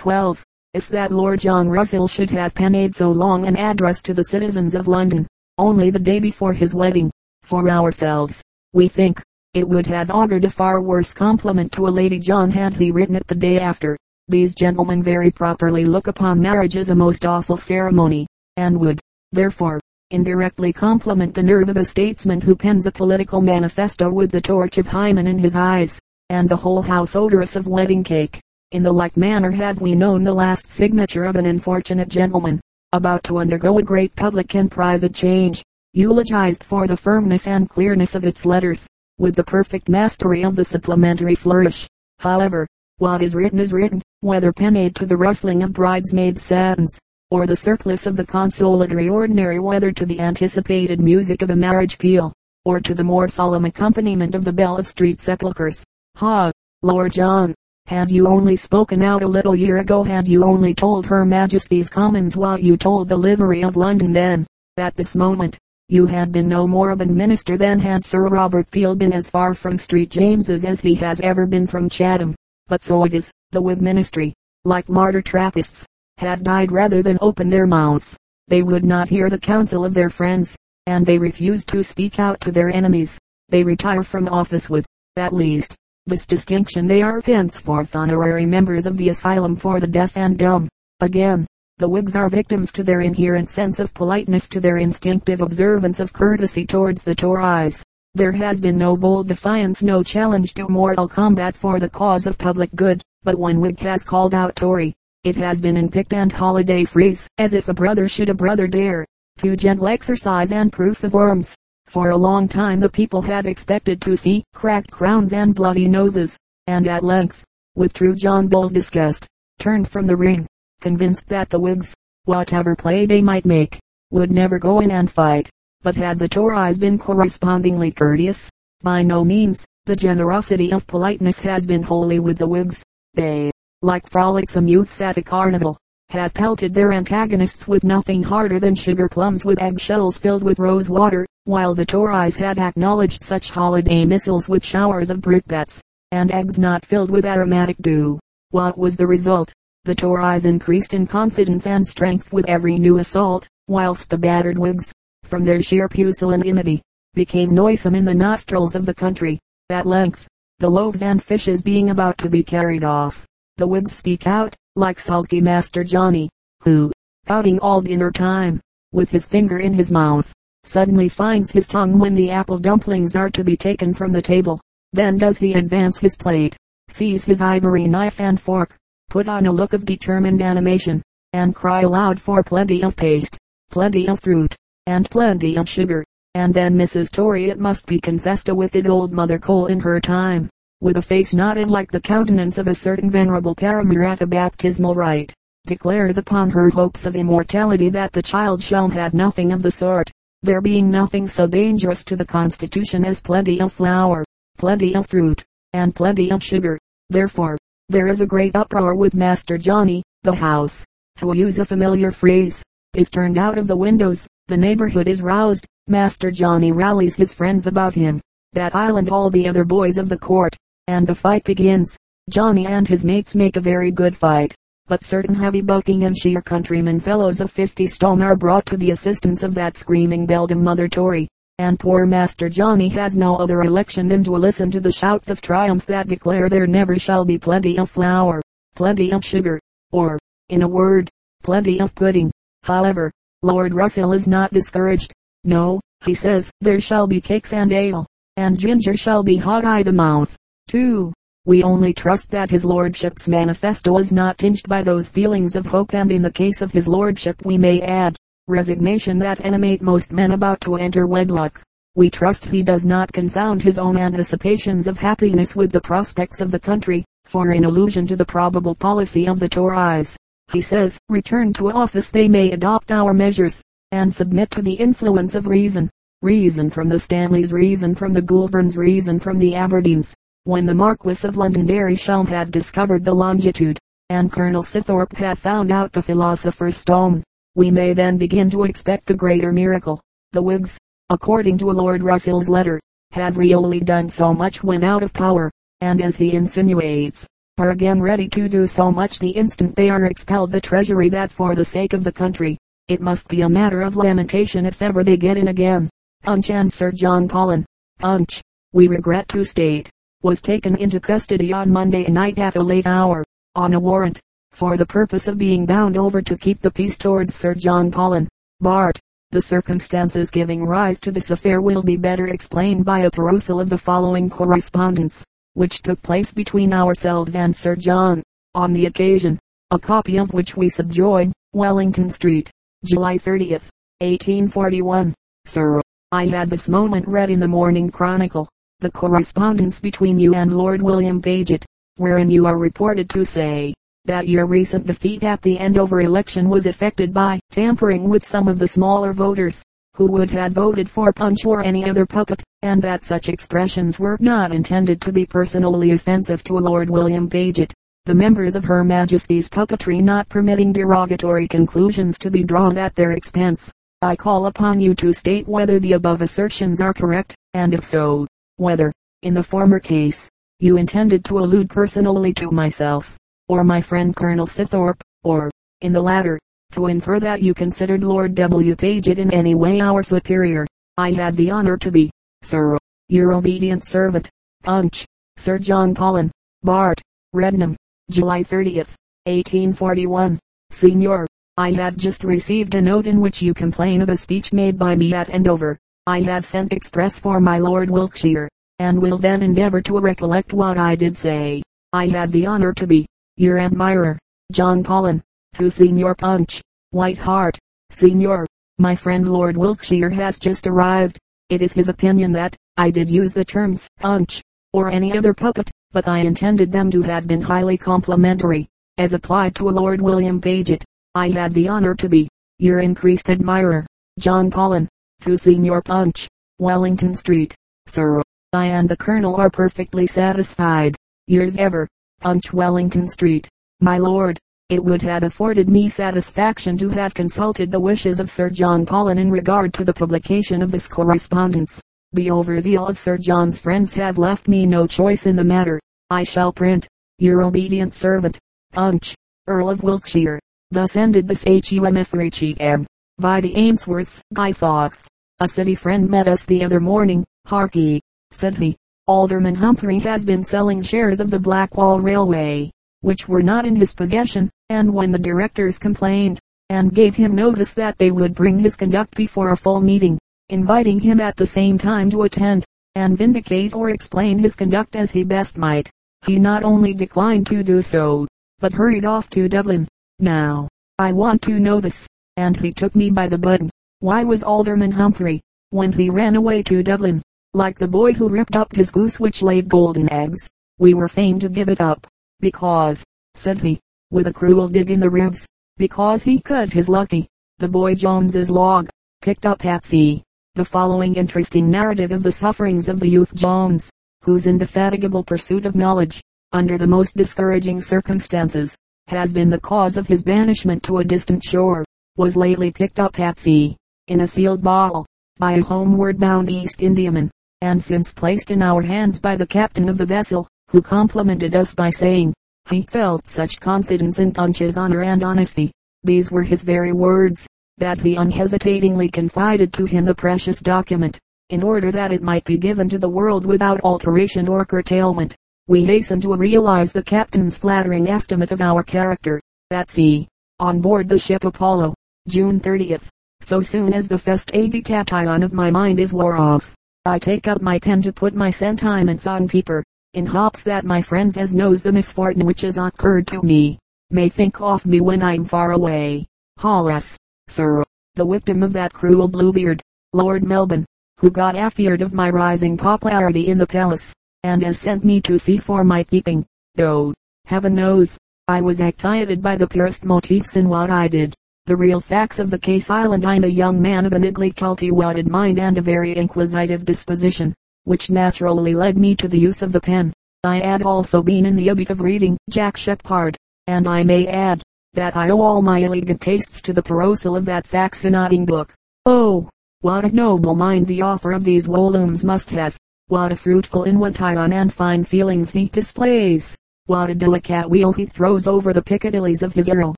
12. Is that Lord John Russell should have penned so long an address to the citizens of London, only the day before his wedding. For ourselves, we think, it would have augured a far worse compliment to a Lady John had he written it the day after. These gentlemen very properly look upon marriage as a most awful ceremony, and would, therefore, indirectly compliment the nerve of a statesman who pens a political manifesto with the torch of Hymen in his eyes, and the whole house odorous of wedding cake. In the like manner have we known the last signature of an unfortunate gentleman, about to undergo a great public and private change, eulogized for the firmness and clearness of its letters, with the perfect mastery of the supplementary flourish. However, what is written is written, whether penned to the rustling of bridesmaids' satins, or the surplice of the consolatory ordinary whether to the anticipated music of a marriage peal, or to the more solemn accompaniment of the bell of street sepulchres. Ha, Lord John, had you only spoken out a little year ago had you only told her majesty's commons what you told the livery of London then, at this moment, you had been no more of a minister than had Sir Robert Peel been as far from St. James's as he has ever been from Chatham. But so it is, the Whig ministry, like martyr Trappists, have died rather than open their mouths. They would not hear the counsel of their friends, and they refused to speak out to their enemies. They retire from office with, at least, this distinction they are henceforth honorary members of the asylum for the deaf and dumb. Again, the Whigs are victims to their inherent sense of politeness to their instinctive observance of courtesy towards the Tories. There has been no bold defiance, no challenge to mortal combat for the cause of public good, but when Whig has called out Tory, it has been in picked and holiday phrase, as if a brother should a brother dare, to gentle exercise and proof of arms. For a long time the people had expected to see cracked crowns and bloody noses, and at length, with true John Bull disgust, turned from the ring, convinced that the Whigs, whatever play they might make, would never go in and fight. But had the Tories been correspondingly courteous? By no means. The generosity of politeness has been wholly with the Whigs. They, like frolicsome youths at a carnival, have pelted their antagonists with nothing harder than sugar plums with eggshells filled with rose water, while the Tories have acknowledged such holiday missiles with showers of brickbats, and eggs not filled with aromatic dew. What was the result? The Tories increased in confidence and strength with every new assault, whilst the battered Whigs, from their sheer pusillanimity, became noisome in the nostrils of the country. At length, the loaves and fishes being about to be carried off, the Whigs speak out, like sulky Master Johnny, who, pouting all dinner time, with his finger in his mouth, suddenly finds his tongue when the apple dumplings are to be taken from the table. Then does he advance his plate, seize his ivory knife and fork, put on a look of determined animation, and cry aloud for plenty of paste, plenty of fruit, and plenty of sugar. And then Mrs. Tory it must be confessed a wicked old mother Cole in her time, with a face not unlike the countenance of a certain venerable paramour at a baptismal rite, declares upon her hopes of immortality that the child shall have nothing of the sort, there being nothing so dangerous to the constitution as plenty of flour, plenty of fruit, and plenty of sugar. Therefore, there is a great uproar with Master Johnny, the house, to use a familiar phrase, is turned out of the windows, the neighborhood is roused, Master Johnny rallies his friends about him, that island all the other boys of the court, and the fight begins. Johnny and his mates make a very good fight, but certain heavy Buckinghamshire countrymen fellows of fifty stone are brought to the assistance of that screaming beldam Mother Tory, and poor Master Johnny has no other election than to listen to the shouts of triumph that declare there never shall be plenty of flour, plenty of sugar, or, in a word, plenty of pudding. However, Lord Russell is not discouraged. No, he says, there shall be cakes and ale, and ginger shall be hot i the mouth, too. We only trust that his lordship's manifesto is not tinged by those feelings of hope and in the case of his lordship we may add, resignation that animate most men about to enter wedlock. We trust he does not confound his own anticipations of happiness with the prospects of the country, for in allusion to the probable policy of the Tories, he says, return to office they may adopt our measures, and submit to the influence of reason. Reason from the Stanleys, reason from the Goulburns, reason from the Aberdeens. When the Marquis of Londonderry shall have discovered the longitude, and Colonel Sibthorp have found out the philosopher's stone, we may then begin to expect the greater miracle. The Whigs, according to Lord Russell's letter, have really done so much when out of power, and as he insinuates, are again ready to do so much the instant they are expelled the treasury that for the sake of the country, it must be a matter of lamentation if ever they get in again. Punch and Sir John Pollen. Punch, we regret to state, was taken into custody on Monday night at a late hour, on a warrant, for the purpose of being bound over to keep the peace towards Sir John Pollen. Bart. The circumstances giving rise to this affair will be better explained by a perusal of the following correspondence, which took place between ourselves and Sir John, on the occasion, a copy of which we subjoin, Wellington Street, July 30th, 1841. Sir, I had this moment read in the Morning Chronicle, the correspondence between you and Lord William Paget, wherein you are reported to say, that your recent defeat at the Andover election was effected by tampering with some of the smaller voters, who would have voted for Punch or any other puppet, and that such expressions were not intended to be personally offensive to Lord William Paget, the members of Her Majesty's puppetry not permitting derogatory conclusions to be drawn at their expense. I call upon you to state whether the above assertions are correct, and if so, whether, in the former case, you intended to allude personally to myself, or my friend Colonel Sibthorp, or, in the latter, to infer that you considered Lord W. Paget in any way our superior. I had the honor to be, Sir, your obedient servant, Punch, Sir John Pollen, Bart, Rednam, July 30th, 1841. Senior, I have just received a note in which you complain of a speech made by me at Andover. I have sent express for my Lord Wiltshire, and will then endeavor to recollect what I did say. I have the honor to be, your admirer, John Pollen. To Senior Punch, White Hart. Senior, my friend Lord Wiltshire has just arrived. It is his opinion that, I did use the terms, Punch, or any other puppet, but I intended them to have been highly complimentary, as applied to a Lord William Paget. I had the honor to be, your increased admirer, John Pollen. To Senior Punch, Wellington Street. Sir, I and the Colonel are perfectly satisfied. Yours ever, Punch Wellington Street. My lord, it would have afforded me satisfaction to have consulted the wishes of Sir John Pollen in regard to the publication of this correspondence. The overzeal of Sir John's friends have left me no choice in the matter. I shall print, your obedient servant, Punch, Earl of Wiltshire. Thus ended this H.U.M.F.R.H.E.M. By the Ainsworths, Guy Fawkes. A city friend met us the other morning. Harkee, said he, Alderman Humphrey has been selling shares of the Blackwall Railway, which were not in his possession, and when the directors complained, and gave him notice that they would bring his conduct before a full meeting, inviting him at the same time to attend, and vindicate or explain his conduct as he best might, he not only declined to do so, but hurried off to Dublin. Now, I want to know this, and he took me by the button. Why was Alderman Humphrey, when he ran away to Dublin, like the boy who ripped up his goose which laid golden eggs. We were fain to give it up, because, said he, with a cruel dig in the ribs, because he cut his lucky, the boy Jones's log, picked up at sea. The following interesting narrative of the sufferings of the youth Jones, whose indefatigable pursuit of knowledge, under the most discouraging circumstances, has been the cause of his banishment to a distant shore, was lately picked up at sea, in a sealed bottle, by a homeward bound East Indiaman and since placed in our hands by the captain of the vessel, who complimented us by saying, he felt such confidence in Punch's honor and honesty, these were his very words, that he unhesitatingly confided to him the precious document, in order that it might be given to the world without alteration or curtailment. We hasten to realize the captain's flattering estimate of our character, at sea, on board the ship Apollo, June 30th. So soon as the festation of my mind is wore off, I take up my pen to put my sentiments on paper, in hopes that my friends as knows the misfortune which has occurred to me, may think of me when I'm far away. Hollis, sir, the victim of that cruel Bluebeard, Lord Melbourne, who got afeard of my rising popularity in the palace, and has sent me to see for my keeping, though, heaven knows, I was actuated by the purest motifs in what I did. The real facts of the case island I'm a young man of an ugly cultivated mind and a very inquisitive disposition, which naturally led me to the use of the pen. I had also been in the habit of reading Jack Sheppard, and I may add, that I owe all my elegant tastes to the perusal of that fascinating book. Oh, what a noble mind the author of these volumes must have. What a fruitful invention and fine feelings he displays. what a delicate wheel he throws over the Piccadillys of his hero,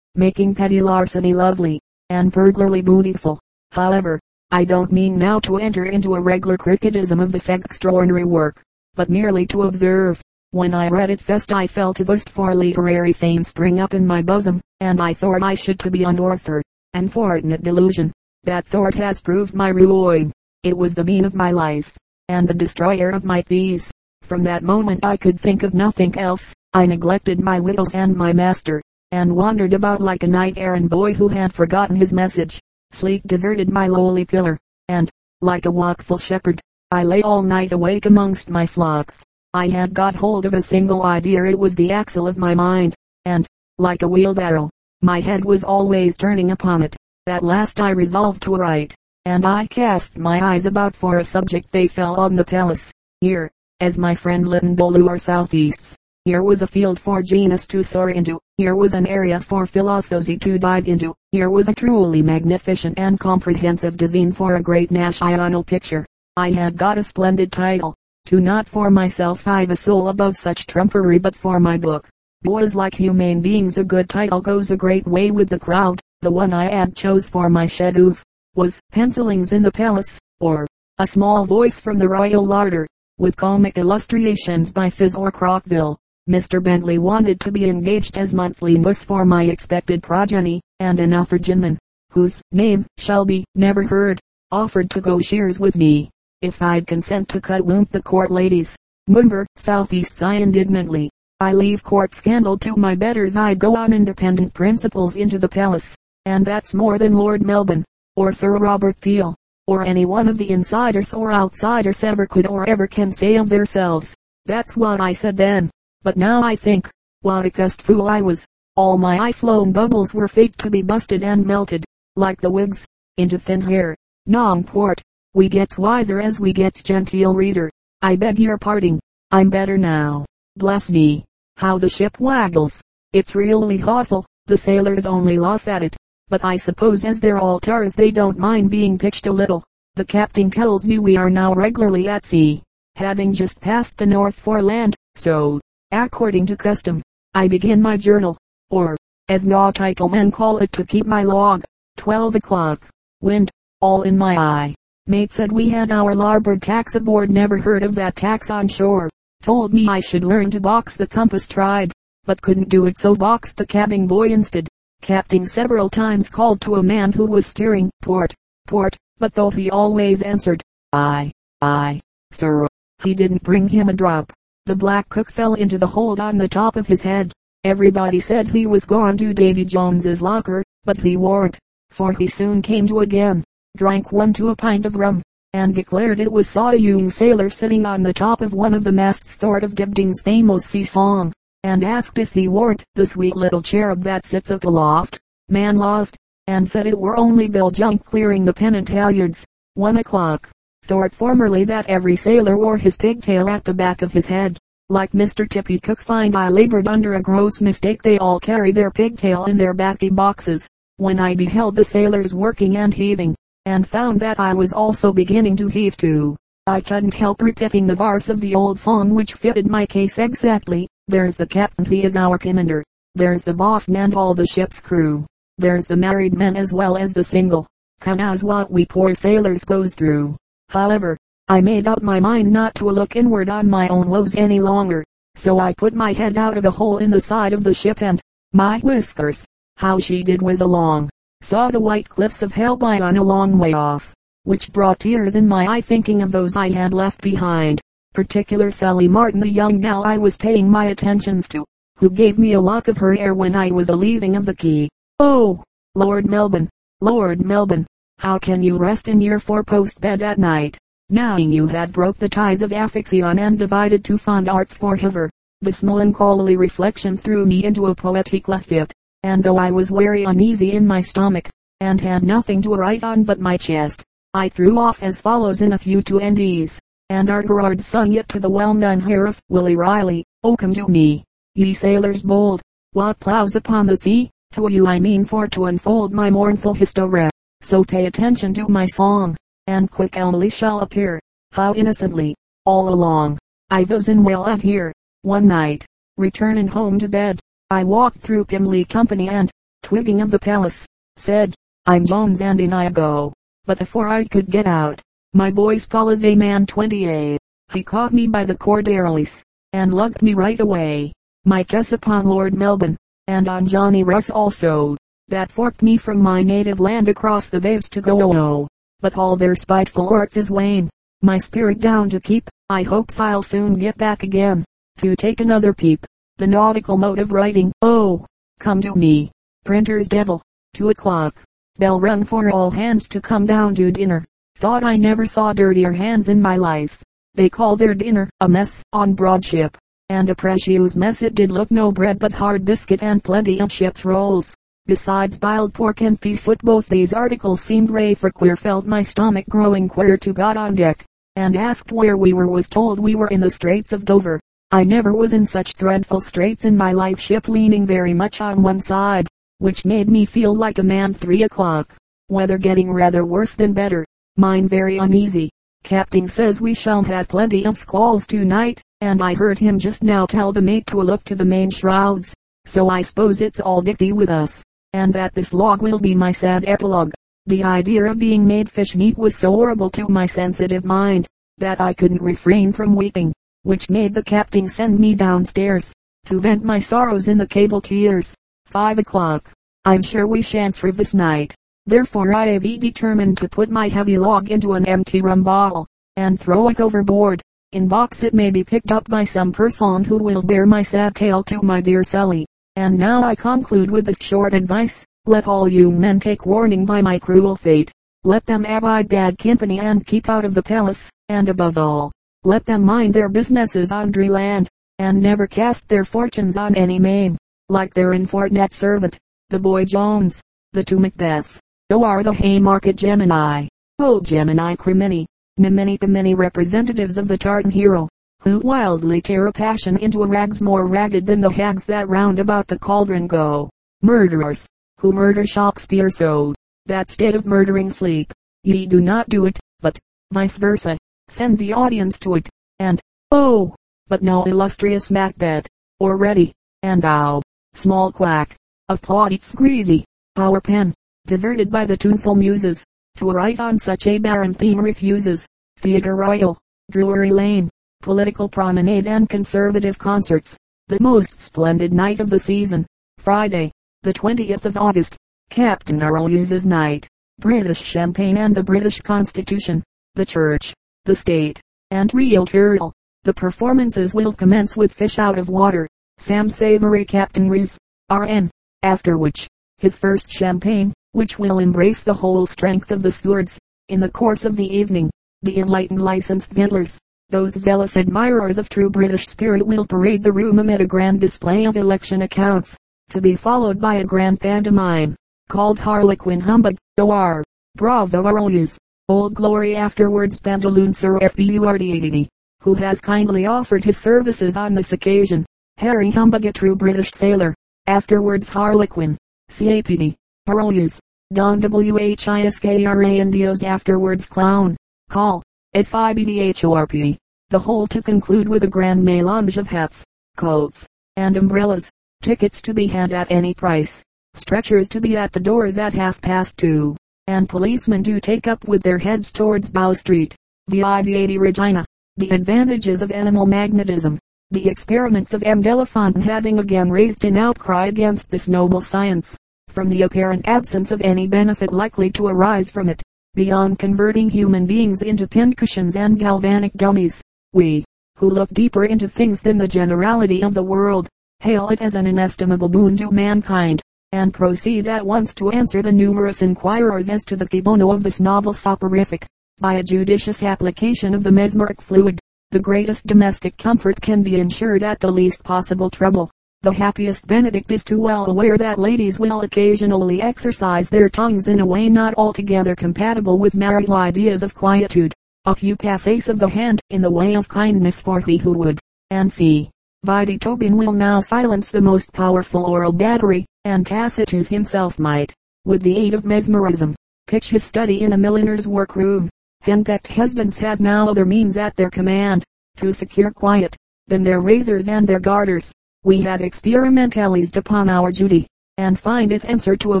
making petty larceny lovely, and burglary beautiful. However, I don't mean now to enter into a regular criticism of this extraordinary work, but merely to observe. When I read it first I felt a boost for literary fame spring up in my bosom, and I thought I should to be an author. Unfortunate delusion. That thought has proved my ruin. It was the bean of my life, and the destroyer of my peace. From that moment I could think of nothing else. I neglected my widows and my master, and wandered about like a knight-errant boy who had forgotten his message. Sleep deserted my lowly pillar, and, like a wakeful shepherd, I lay all night awake amongst my flocks. I had got hold of a single idea it was the axle of my mind, and, like a wheelbarrow, my head was always turning upon it. At last I resolved to write, and I cast my eyes about for a subject they fell on the palace. Here, as my friend Lytton Bulwer southeasts, here was a field for genius to soar into. Here was an area for philosophy to dive into. Here was a truly magnificent and comprehensive design for a great national picture. I had got a splendid title. To not for myself I've a soul above such trumpery but for my book. Boys like humane beings a good title goes a great way with the crowd. The one I had chose for my chef was Pencilings in the Palace, or A Small Voice from the Royal Larder, with comic illustrations by Phiz or Crowquill. Mr. Bentley wanted to be engaged as monthly nurse for my expected progeny, and an Alfredgeman, whose name shall be never heard, offered to go shears with me, if I'd consent to cut womp the court ladies. Mumber, southeast sigh indignantly. I leave court scandal to my betters I'd go on independent principles into the palace, and that's more than Lord Melbourne, or Sir Robert Peel, or any one of the insiders or outsiders ever could or ever can say of themselves. That's what I said then. But now I think, what a cussed fool I was. All my eye-flown bubbles were faked to be busted and melted, like the wigs, into thin hair. Nom port. We gets wiser as we gets genteel reader. I beg your pardon. I'm better now. Bless me. How the ship waggles. It's really awful. The sailors only laugh at it. But I suppose as they're all tars they don't mind being pitched a little. The captain tells me we are now regularly at sea, having just passed the North Foreland, so, According to custom, I begin my journal, or, as nautical men call it to keep my log. 12 o'clock. Wind, all in my eye. Mate said we had our larboard tacks aboard never heard of that tax on shore. Told me I should learn to box the compass tried, but couldn't do it so boxed the cabin boy instead. Captain several times called to a man who was steering, port, port, but though he always answered, aye, aye, sir, he didn't bring him a drop. The black cook fell into the hold on the top of his head. Everybody said he was gone to Davy Jones's locker, but he warn't, for he soon came to again, drank one to a pint of rum, and declared it was saw a young sailor sitting on the top of one of the masts thort of Dibdin's famous sea song, and asked if he warn't the sweet little cherub that sits up aloft. Man laughed, and said it were only Bill Junk clearing the pennant halyards. One o'clock thought formerly that every sailor wore his pigtail at the back of his head. Like Mr. T.P. Cooke find I labored under a gross mistake they all carry their pigtail in their backy boxes. When I beheld the sailors working and heaving, and found that I was also beginning to heave too, I couldn't help repeating the verse of the old song which fitted my case exactly. There's the captain, he is our commander. There's the boss and all the ship's crew. There's the married men as well as the single. Come as what we poor sailors goes through. However, I made up my mind not to look inward on my own woes any longer, so I put my head out of a hole in the side of the ship and, my whiskers, how she did whiz along, saw the white cliffs of Albion a long way off, which brought tears in my eye thinking of those I had left behind, particular Sally Martin the young gal I was paying my attentions to, who gave me a lock of her hair when I was a leaving of the key. Oh, Lord Melbourne, Lord Melbourne, how can you rest in your four-post bed at night, knowing you had broke the ties of affection and divided two fond arts for ever? This melancholy reflection threw me into a poetic fit, and though I was very uneasy in my stomach, and had nothing to write on but my chest, I threw off as follows in a few two and ease, and our Gerard sung it to the well-known hair of Willie Riley. O come to me, ye sailors bold, what plows upon the sea, to you I mean for to unfold my mournful history. So pay attention to my song, and quick Emily shall appear. How innocently, all along, I was in well out here. One night, returning home to bed, I walked through Pimley Company and, twigging of the palace, said, I'm Jones and in I go. But before I could get out, my boy's follows a man 28. He caught me by the cordalis, and lugged me right away. My guess upon Lord Melbourne, and on Johnny Russ also, that forked me from my native land across the waves to go. Oh, but all their spiteful arts is wane, my spirit down to keep, I hopes I'll soon get back again, to take another peep. The nautical mode of writing, oh, come to me. Printer's devil. Two o'clock. Bell rung for all hands to come down to dinner. Thought I never saw dirtier hands in my life. They call their dinner a mess on broad ship. And a precious mess it did look no bread but hard biscuit and plenty of ship's rolls. Besides biled pork and peas foot both these articles seemed ray for queer felt my stomach growing queer to got on deck. And asked where we were was told we were in the Straits of Dover. I never was in such dreadful straits in my life ship leaning very much on one side, which made me feel like a man three o'clock. Weather getting rather worse than better. Mine very uneasy. Captain says we shall have plenty of squalls tonight, and I heard him just now tell the mate to look to the main shrouds. So I suppose it's all dicky with us, and that this log will be my sad epilogue. The idea of being made fish meat was so horrible to my sensitive mind, that I couldn't refrain from weeping, which made the captain send me downstairs, to vent my sorrows in the cable tears. Five o'clock. I'm sure we shan't thrive this night. Therefore I have determined to put my heavy log into an empty rum bottle, and throw it overboard. In box it may be picked up by some person who will bear my sad tale to my dear Sally. And now I conclude with this short advice. Let all you men take warning by my cruel fate. Let them avoid bad company and keep out of the palace, and above all, let them mind their businesses on dry land, and never cast their fortunes on any main, like their infortunate servant, the boy Jones, the two Macbeths. So are the Haymarket Gemini. Oh Gemini Crimini, many the many representatives of the Tartan hero, who wildly tear a passion into a rags more ragged than the hags that round about the cauldron go. Murderers, who murder Shakespeare so, that stead of murdering sleep, ye do not do it, but, vice versa, send the audience to it, and, oh, but no illustrious Macbeth, or ready, and thou, small quack, of plaudits greedy, our pen, deserted by the tuneful muses, to write on such a barren theme refuses. Theatre Royal, Drury Lane, political promenade and conservative concerts. The most splendid night of the season. Friday, the 20th of August. Captain Arrows's night. British champagne and the British Constitution. The church, the state, and real turtle. The performances will commence with fish out of water. Sam Savory Captain Rees, R.N. After which, his first champagne, which will embrace the whole strength of the stewards. In the course of the evening, the enlightened licensed vendors, those zealous admirers of true British spirit will parade the room amid a grand display of election accounts, to be followed by a grand pantomime, called Harlequin Humbug, O.R. Bravo Arrows. Old Glory afterwards Pantaloon Sir F.B.U.R.D. who has kindly offered his services on this occasion. Harry Humbug a true British sailor, afterwards Harlequin, C.A.P.D. Arroyos. Don W-H-I-S-K-R-A Dios afterwards clown. Call. S-I-B-D-H-O-R-P. The whole to conclude with a grand melange of hats, coats, and umbrellas. Tickets to be had at any price. Stretchers to be at the doors at half past two. And policemen to take up with their heads towards Bow Street. The IV-80 Regina. The advantages of animal magnetism. The experiments of M. Delafonte having again raised an outcry against this noble science from the apparent absence of any benefit likely to arise from it, beyond converting human beings into pincushions and galvanic dummies. We, who look deeper into things than the generality of the world, hail it as an inestimable boon to mankind, and proceed at once to answer the numerous inquirers as to the cui bono of this novel soporific. By a judicious application of the mesmeric fluid, the greatest domestic comfort can be ensured at the least possible trouble. The happiest Benedict is too well aware that ladies will occasionally exercise their tongues in a way not altogether compatible with marital ideas of quietude. A few passes of the hand in the way of kindness for he who would, and see. Vide Tobin will now silence the most powerful oral battery, and Tacitus himself might, with the aid of mesmerism, pitch his study in a milliner's workroom. Henpecked husbands have now other means at their command, to secure quiet, than their razors and their garters We have experimentalized upon our duty, and find it answer to a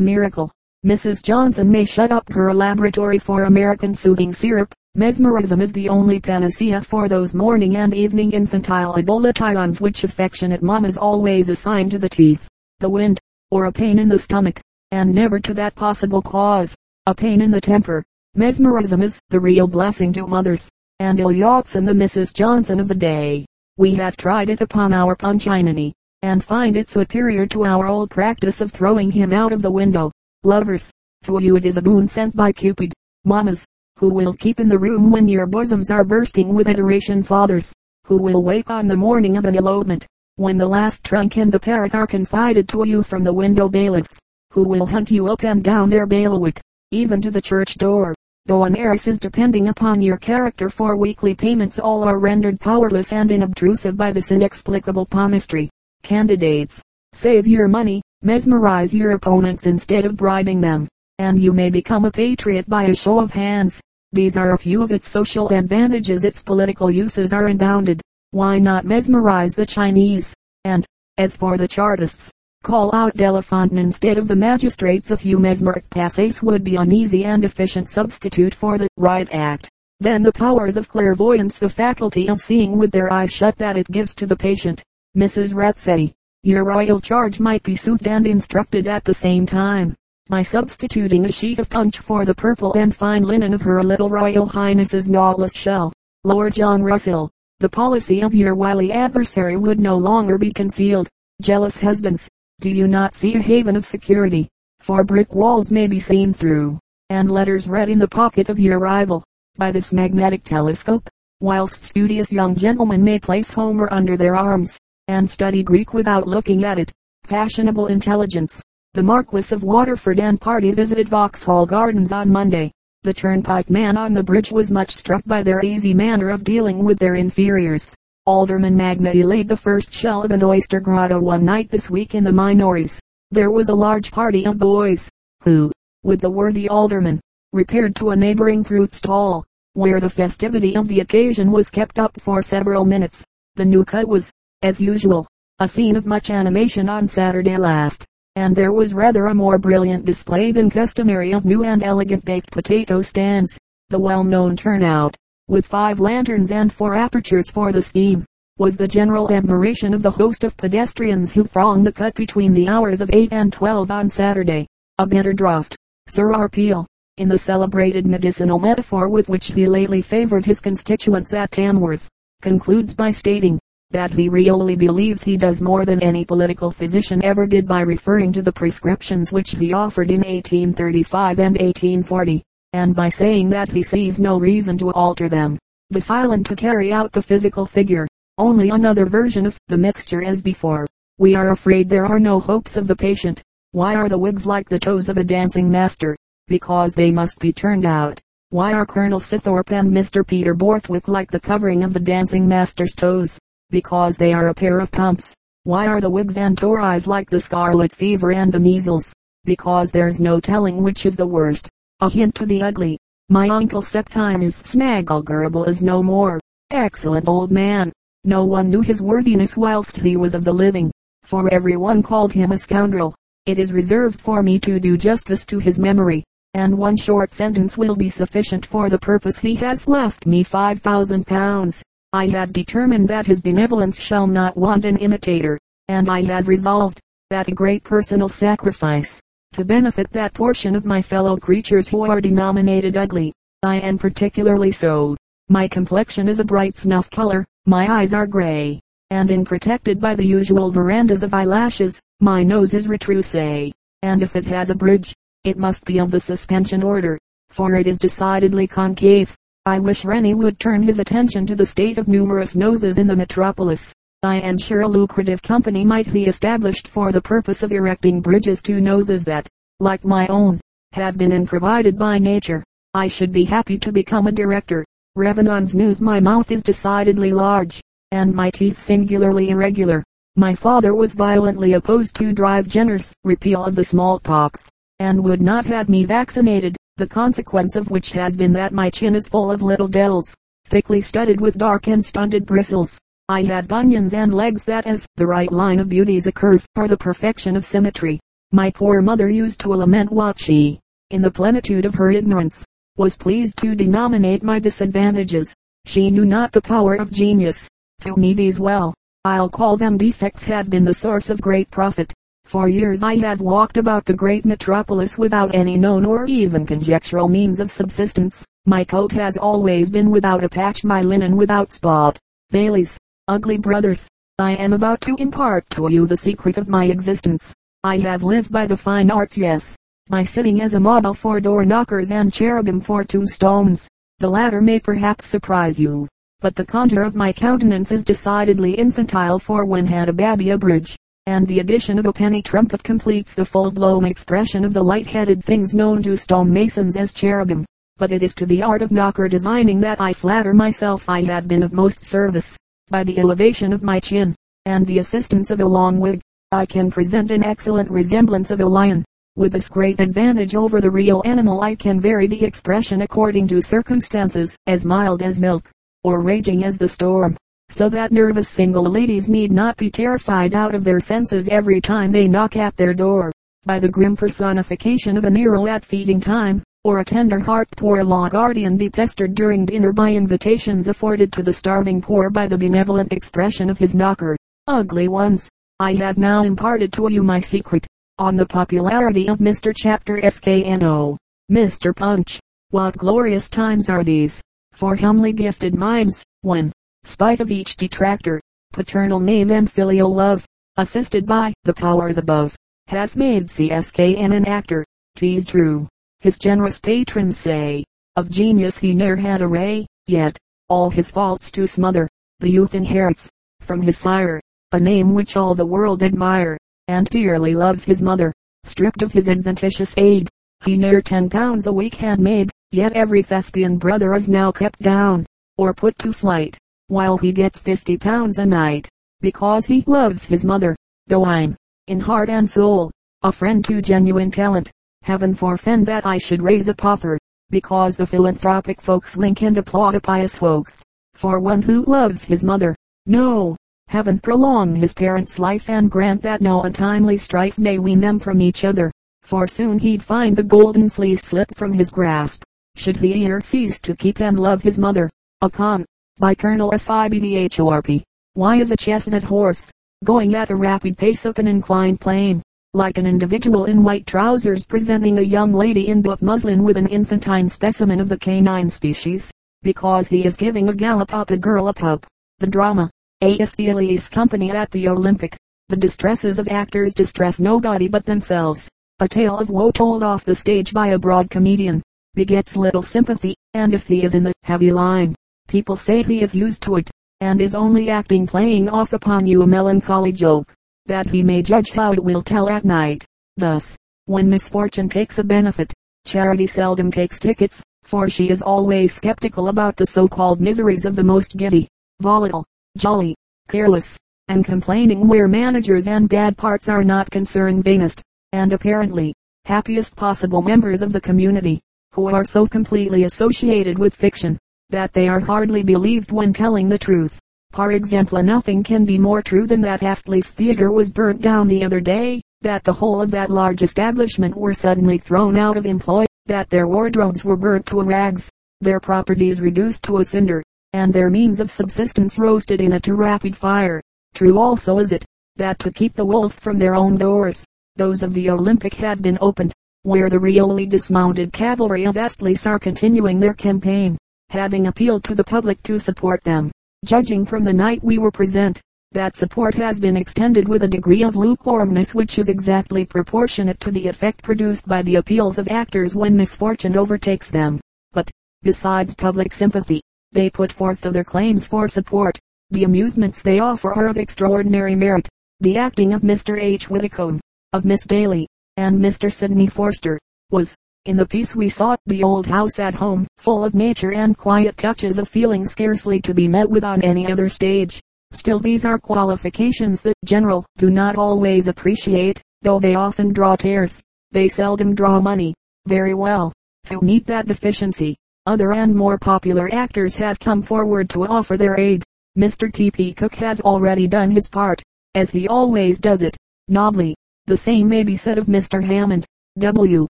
miracle. Mrs. Johnson may shut up her laboratory for American soothing syrup. Mesmerism is the only panacea for those morning and evening infantile ebolations which affectionate mammas always assign to the teeth, the wind, or a pain in the stomach, and never to that possible cause, a pain in the temper. Mesmerism is the real blessing to mothers, and and the Mrs. Johnson of the day. We have tried it upon our Punchinini, and find it superior to our old practice of throwing him out of the window. Lovers, to you it is a boon sent by Cupid. Mamas, who will keep in the room when your bosoms are bursting with adoration. Fathers, who will wake on the morning of an elopement, when the last trunk and the parrot are confided to you from the window bailiffs, who will hunt you up and down their bailiwick, even to the church door. Though an heiress is depending upon your character for weekly payments all are rendered powerless and inobtrusive by this inexplicable palmistry. Candidates, save your money, mesmerize your opponents instead of bribing them, and you may become a patriot by a show of hands. These are a few of its social advantages. Its political uses are unbounded. Why not mesmerize the Chinese? And, as for the Chartists, call out Delafontaine instead of the magistrates. A few mesmeric passes would be an easy and efficient substitute for the riot act. Then the powers of clairvoyance, the faculty of seeing with their eyes shut that it gives to the patient. Mrs. Rathsay, your royal charge might be soothed and instructed at the same time, by substituting a sheet of punch for the purple and fine linen of her little royal highness's Nautilus shell. Lord John Russell, the policy of your wily adversary would no longer be concealed. Jealous husbands, do you not see a haven of security? For brick walls may be seen through, and letters read in the pocket of your rival, by this magnetic telescope, whilst studious young gentlemen may place Homer under their arms, and study Greek without looking at it. Fashionable intelligence. The Marquis of Waterford and party visited Vauxhall Gardens on Monday. The turnpike man on the bridge was much struck by their easy manner of dealing with their inferiors. Alderman Magnay laid the first shell of an oyster grotto one night this week in the Minories. There was a large party of boys, who, with the worthy alderman, repaired to a neighboring fruit stall, where the festivity of the occasion was kept up for several minutes. The new cut was, as usual, a scene of much animation on Saturday last, and there was rather a more brilliant display than customary of new and elegant baked potato stands. The well-known turnout, with five lanterns and four apertures for the steam, was the general admiration of the host of pedestrians who thronged the cut between the hours of 8 and 12 on Saturday. A bitter draught. Sir R. Peel, in the celebrated medicinal metaphor with which he lately favored his constituents at Tamworth, concludes by stating, that he really believes he does more than any political physician ever did by referring to the prescriptions which he offered in 1835 and 1840 and by saying that he sees no reason to alter them. The silent to carry out the physical figure, only another version of the mixture as before. We are afraid there are no hopes of the patient. Why are the wigs like the toes of a dancing master? Because they must be turned out. Why are Colonel Sibthorp and Mr. Peter Borthwick like the covering of the dancing master's toes? Because they are a pair of pumps. Why are the wigs and tories like the scarlet fever and the measles? Because there's no telling which is the worst. A hint to the ugly. My uncle Septimus Snagglegurble is no more. Excellent old man. No one knew his worthiness whilst he was of the living, for everyone called him a scoundrel. It is reserved for me to do justice to his memory, and one short sentence will be sufficient for the purpose. He has left me five thousand pounds. I have determined that his benevolence shall not want an imitator, and I have resolved, that a great personal sacrifice, to benefit that portion of my fellow creatures who are denominated ugly. I am particularly so. My complexion is a bright snuff color, my eyes are gray, and in protected by the usual verandas of eyelashes, my nose is retroussé, and if it has a bridge, it must be of the suspension order, for it is decidedly concave. I wish Rennie would turn his attention to the state of numerous noses in the metropolis. I am sure a lucrative company might be established for the purpose of erecting bridges to noses that, like my own, have been and provided by nature. I should be happy to become a director. Revenant's news my mouth is decidedly large, and my teeth singularly irregular. My father was violently opposed to drive Jenner's repeal of the smallpox, and would not have me vaccinated, the consequence of which has been that my chin is full of little dells, thickly studded with dark and stunted bristles I had bunions and legs that as the right line of beauty's a curve, are the perfection of symmetry. My poor mother used to lament what she, in the plenitude of her ignorance, was pleased to denominate my disadvantages. She knew not the power of genius. To me these well, I'll call them defects have been the source of great profit. For years I have walked about the great metropolis without any known or even conjectural means of subsistence. My coat has always been without a patch, my linen without spot. Baileys, ugly brothers, I am about to impart to you the secret of my existence. I have lived by the fine arts, yes, by sitting as a model for door knockers and cherubim for tombstones. The latter may perhaps surprise you, but the contour of my countenance is decidedly infantile for when had a babby a bridge and the addition of a penny trumpet completes the full-blown expression of the light-headed things known to stonemasons as cherubim. But it is to the art of knocker designing that I flatter myself I have been of most service. By the elevation of my chin, and the assistance of a long wig, I can present an excellent resemblance of a lion. With this great advantage over the real animal I can vary the expression according to circumstances, as mild as milk, or raging as the storm so that nervous single ladies need not be terrified out of their senses every time they knock at their door, by the grim personification of a Nero at feeding time, or a tender heart poor law guardian be pestered during dinner by invitations afforded to the starving poor by the benevolent expression of his knocker. Ugly ones, I have now imparted to you my secret, on the popularity of Mr. Chapter SKNO. Mr. Punch, what glorious times are these, for humbly gifted minds, when, spite of each detractor, paternal name and filial love, assisted by the powers above, hath made CSKN an actor. Tis true, his generous patrons say, of genius he ne'er had a ray, yet, all his faults to smother, the youth inherits, from his sire, a name which all the world admire, and dearly loves his mother, stripped of his adventitious aid, he ne'er ten pounds a week had made, yet every thespian brother is now kept down, or put to flight while he gets 50 pounds a night, because he loves his mother, though I'm, in heart and soul, a friend to genuine talent. Heaven forfend that I should raise a pauper, because the philanthropic folks link and applaud a pious folks, for one who loves his mother. No, heaven prolong his parents' life and grant that no untimely strife may wean them from each other, for soon he'd find the golden fleece slip from his grasp, should he e'er cease to keep and love his mother. A con by Colonel S.I.B.D.H.O.R.P. Why is a chestnut horse, going at a rapid pace up an inclined plane, like an individual in white trousers presenting a young lady in buff muslin with an infantine specimen of the canine species? Because he is giving a gallop up a girl a pup. The drama. Astley's Company at the Olympic. The distresses of actors distress nobody but themselves. A tale of woe told off the stage by a broad comedian begets little sympathy, and if he is in the heavy line, People say he is used to it, and is only acting playing off upon you a melancholy joke, that he may judge how it will tell at night. Thus, when misfortune takes a benefit, charity seldom takes tickets, for she is always skeptical about the so-called miseries of the most giddy, volatile, jolly, careless, and complaining where managers and bad parts are not concerned vainest, and apparently, happiest possible members of the community, who are so completely associated with fiction, that they are hardly believed when telling the truth. For example nothing can be more true than that Astley's theater was burnt down the other day, that the whole of that large establishment were suddenly thrown out of employ, that their wardrobes were burnt to rags, their properties reduced to a cinder, and their means of subsistence roasted in a too rapid fire. True also is it, that to keep the wolf from their own doors, those of the Olympic have been opened, where the really dismounted cavalry of Astley's are continuing their campaign having appealed to the public to support them. Judging from the night we were present, that support has been extended with a degree of lukewarmness which is exactly proportionate to the effect produced by the appeals of actors when misfortune overtakes them. But, besides public sympathy, they put forth other claims for support. The amusements they offer are of extraordinary merit. The acting of Mr. H. Whitcomb, of Miss Daly, and Mr. Sidney Forster, was, in the piece we saw, the old house at home, full of nature and quiet touches of feeling scarcely to be met with on any other stage. Still these are qualifications that general do not always appreciate, though they often draw tears. They seldom draw money. Very well. To meet that deficiency, other and more popular actors have come forward to offer their aid. Mr. T.P. Cooke has already done his part, as he always does it, nobly. The same may be said of Mr. Hammond. W.